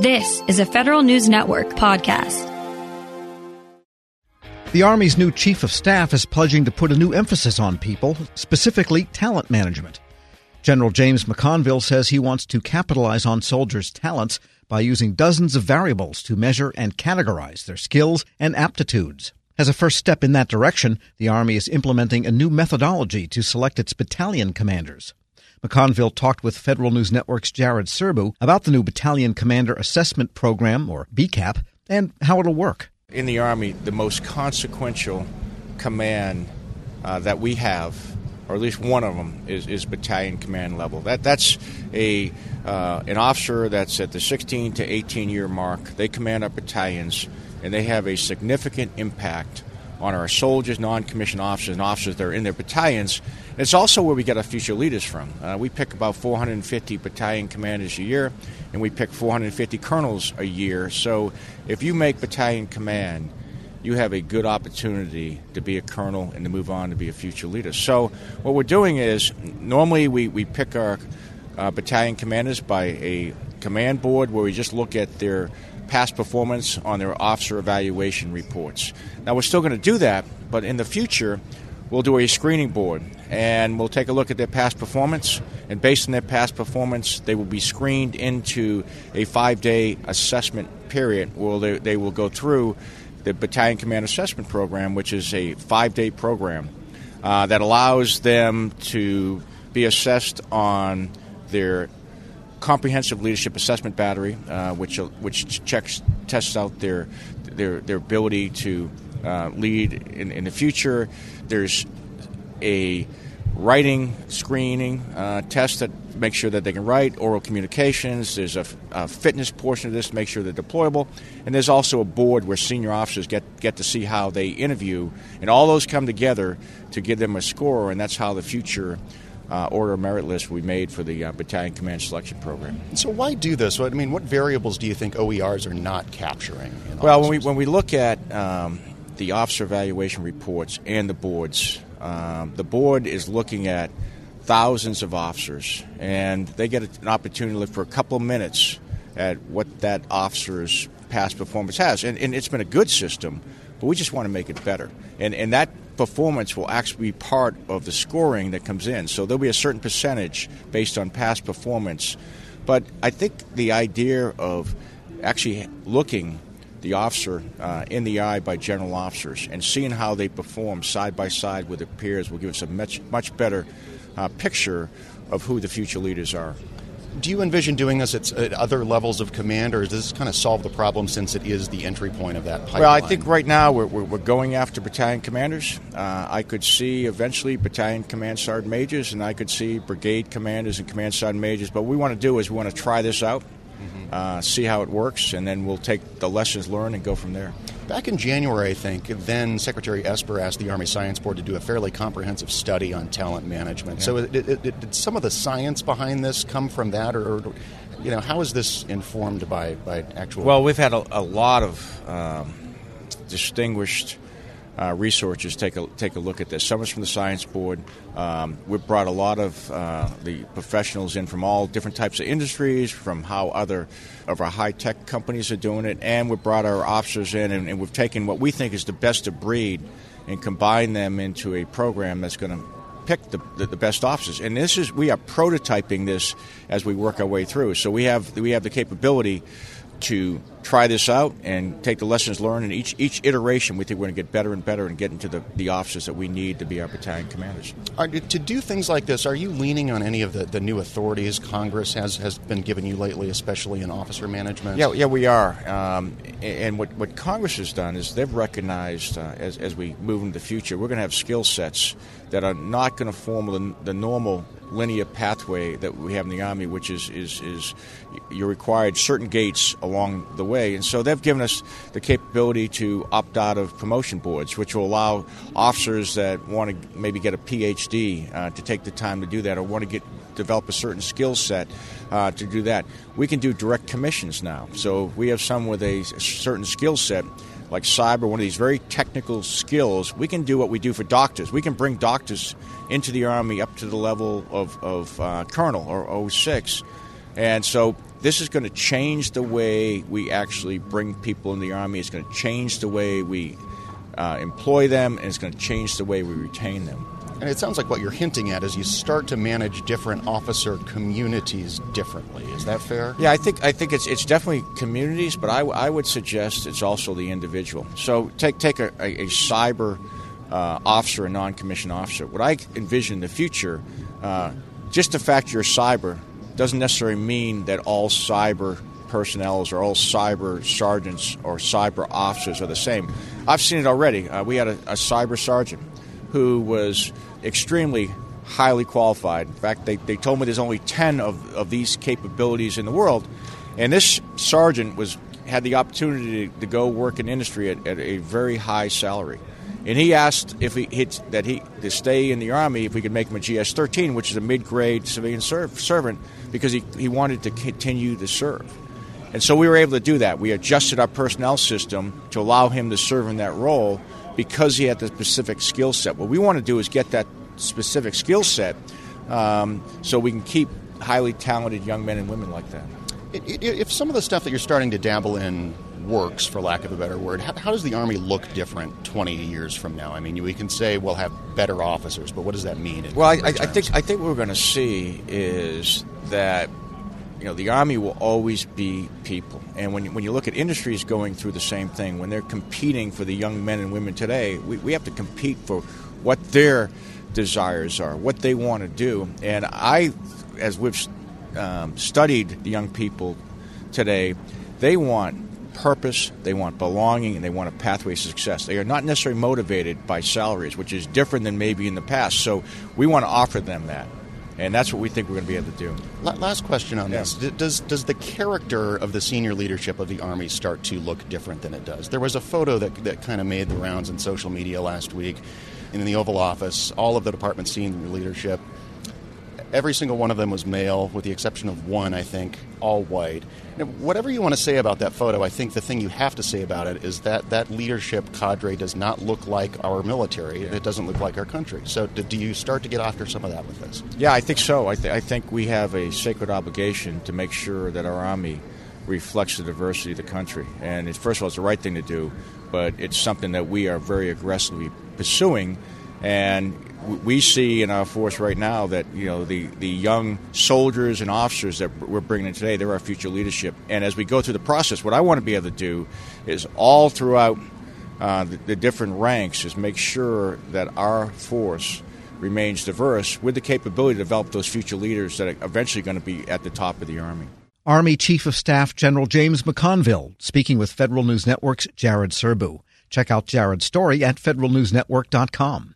This is a Federal News Network podcast. The Army's new Chief of Staff is pledging to put a new emphasis on people, specifically talent management. General James McConville says he wants to capitalize on soldiers' talents by using dozens of variables to measure and categorize their skills and aptitudes. As a first step in that direction, the Army is implementing a new methodology to select its battalion commanders. McConville talked with Federal News Network's Jared Serbu about the new Battalion Commander Assessment Program, or BCAP, and how it'll work. In the Army, the most consequential command uh, that we have, or at least one of them, is, is battalion command level. That that's a uh, an officer that's at the 16 to 18 year mark. They command our battalions, and they have a significant impact on our soldiers, non-commissioned officers, and officers that are in their battalions. It's also where we get our future leaders from. Uh, we pick about 450 battalion commanders a year, and we pick 450 colonels a year. So if you make battalion command, you have a good opportunity to be a colonel and to move on to be a future leader. So what we're doing is normally we, we pick our uh, battalion commanders by a command board where we just look at their past performance on their officer evaluation reports. Now, we're still going to do that, but in the future, we'll do a screening board and we'll take a look at their past performance. And based on their past performance, they will be screened into a five day assessment period where they, they will go through the Battalion Command Assessment Program, which is a five day program uh, that allows them to be assessed on their comprehensive leadership assessment battery, uh, which which checks tests out their their their ability to uh, lead in, in the future. There's a writing screening uh, test that makes sure that they can write, oral communications. There's a, a, fitness portion of this to make sure they're deployable. And there's also a board where senior officers get, get to see how they interview. And all those come together to give them a score, and that's how the future uh, order of merit list we made for the uh, battalion command selection program. So why do this? I mean, what variables do you think OERs are not capturing? well, when we when we look at um, the officer evaluation reports and the boards, um, the board is looking at thousands of officers, and they get an opportunity to look for a couple of minutes at what that officer's past performance has, and, and it's been a good system, but we just want to make it better, and and that performance will actually be part of the scoring that comes in. So there'll be a certain percentage based on past performance. But I think the idea of actually looking the officer uh, in the eye by general officers and seeing how they perform side by side with their peers will give us a much much better uh, picture of who the future leaders are do you envision doing this at, other levels of command, or does this kind of solve the problem since it is the entry point of that pipeline? Well, I think right now we're, we're, we're going after battalion commanders. Uh, I could see eventually battalion command sergeant majors, and I could see brigade commanders and command sergeant majors. But what we want to do is we want to try this out, mm-hmm. uh, see how it works, and then we'll take the lessons learned and go from there. Back in January, I think, then Secretary Esper asked the Army Science Board to do a fairly comprehensive study on talent management. Yeah. So, it, it, it, did some of the science behind this come from that, or, or, you know, how is this informed by, by actual? Well, we've had a, a lot of um, distinguished uh, researchers take a take a look at this. Some is from the Science Board. Um, we've brought a lot of uh, the professionals in from all different types of industries, from how other of our high tech companies are doing it, and we've brought our officers in, and, and we've taken what we think is the best of breed and combined them into a program that's going to pick the, the, the, best officers. And this is we are prototyping this as we work our way through. So we have we have the capability to try this out and take the lessons learned. And each each iteration, we think we're going to get better and better and get into the, the officers that we need to be our battalion commanders. Are, to do things like this, are you leaning on any of the, the new authorities Congress has, has been giving you lately, especially in officer management? Yeah, yeah, we are. Um, and what, what Congress has done is they've recognized uh, as, as we move into the future, we're going to have skill sets that are not going to form the, the normal linear pathway that we have in the Army, which is, is, is you're required certain gates along the way. And so they've given us the capability to opt out of promotion boards, which will allow officers that want to maybe get a PhD uh, to take the time to do that or want to get develop a certain skill set uh, to do that. We can do direct commissions now. So we have some with a certain skill set like cyber, one of these very technical skills, we can do what we do for doctors. We can bring doctors into the Army up to the level of, of uh, colonel or 06. And so this is going to change the way we actually bring people in the Army. It's going to change the way we uh, employ them, and it's going to change the way we retain them. And it sounds like what you're hinting at is you start to manage different officer communities differently. Is that fair? Yeah, I think I think it's it's definitely communities, but I, I would suggest it's also the individual. So take take a, a, a cyber uh, officer, a non-commissioned officer. What I envision in the future, uh, just the fact you're cyber doesn't necessarily mean that all cyber personnel or all cyber sergeants or cyber officers are the same. I've seen it already. Uh, we had a, a cyber sergeant who was extremely highly qualified. In fact, they, they told me there's only 10 of, of these capabilities in the world. And this sergeant was had the opportunity to, go work in industry at, at, a very high salary. And he asked if he hit, that he to stay in the army if we could make him a GS-13, which is a mid-grade civilian serv- servant, because he, he wanted to continue to serve. And so we were able to do that. We adjusted our personnel system to allow him to serve in that role because he had the specific skill set. What we want to do is get that specific skill set um, so we can keep highly talented young men and women like that. If some of the stuff that you're starting to dabble in works, for lack of a better word, how, does the Army look different 20 years from now? I mean, we can say we'll have better officers, but what does that mean? well, I, I, think I think what we're going to see is that you know the Army will always be people, and when you, when you look at industries going through the same thing, when they're competing for the young men and women today, we, we have to compete for what their desires are, what they want to do. And I, as we've um, studied the young people today, they want purpose, they want belonging, and they want a pathway to success. They are not necessarily motivated by salaries, which is different than maybe in the past. So we want to offer them that. And that's what we think we're going to be able to do. Last question on yeah. this: Does does the character of the senior leadership of the army start to look different than it does? There was a photo that that kind of made the rounds in social media last week in the Oval Office, all of the department senior leadership. Every single one of them was male, with the exception of one, I think, all white. Now, whatever you want to say about that photo, I think the thing you have to say about it is that that leadership cadre does not look like our military. It doesn't look like our country. So, do you start to get after some of that with this? Yeah, I think so. I, th- I think we have a sacred obligation to make sure that our Army reflects the diversity of the country. And first of all, it's the right thing to do, but it's something that we are very aggressively pursuing. And we see in our force right now that you know the, the young soldiers and officers that we're bringing in today, they're our future leadership. And as we go through the process, what I want to be able to do is all throughout uh, the, the different ranks is make sure that our force remains diverse with the capability to develop those future leaders that are eventually going to be at the top of the Army. Army Chief of Staff General James McConville speaking with Federal News Network's Jared Serbu. Check out Jared's story at federalnewsnetwork.com.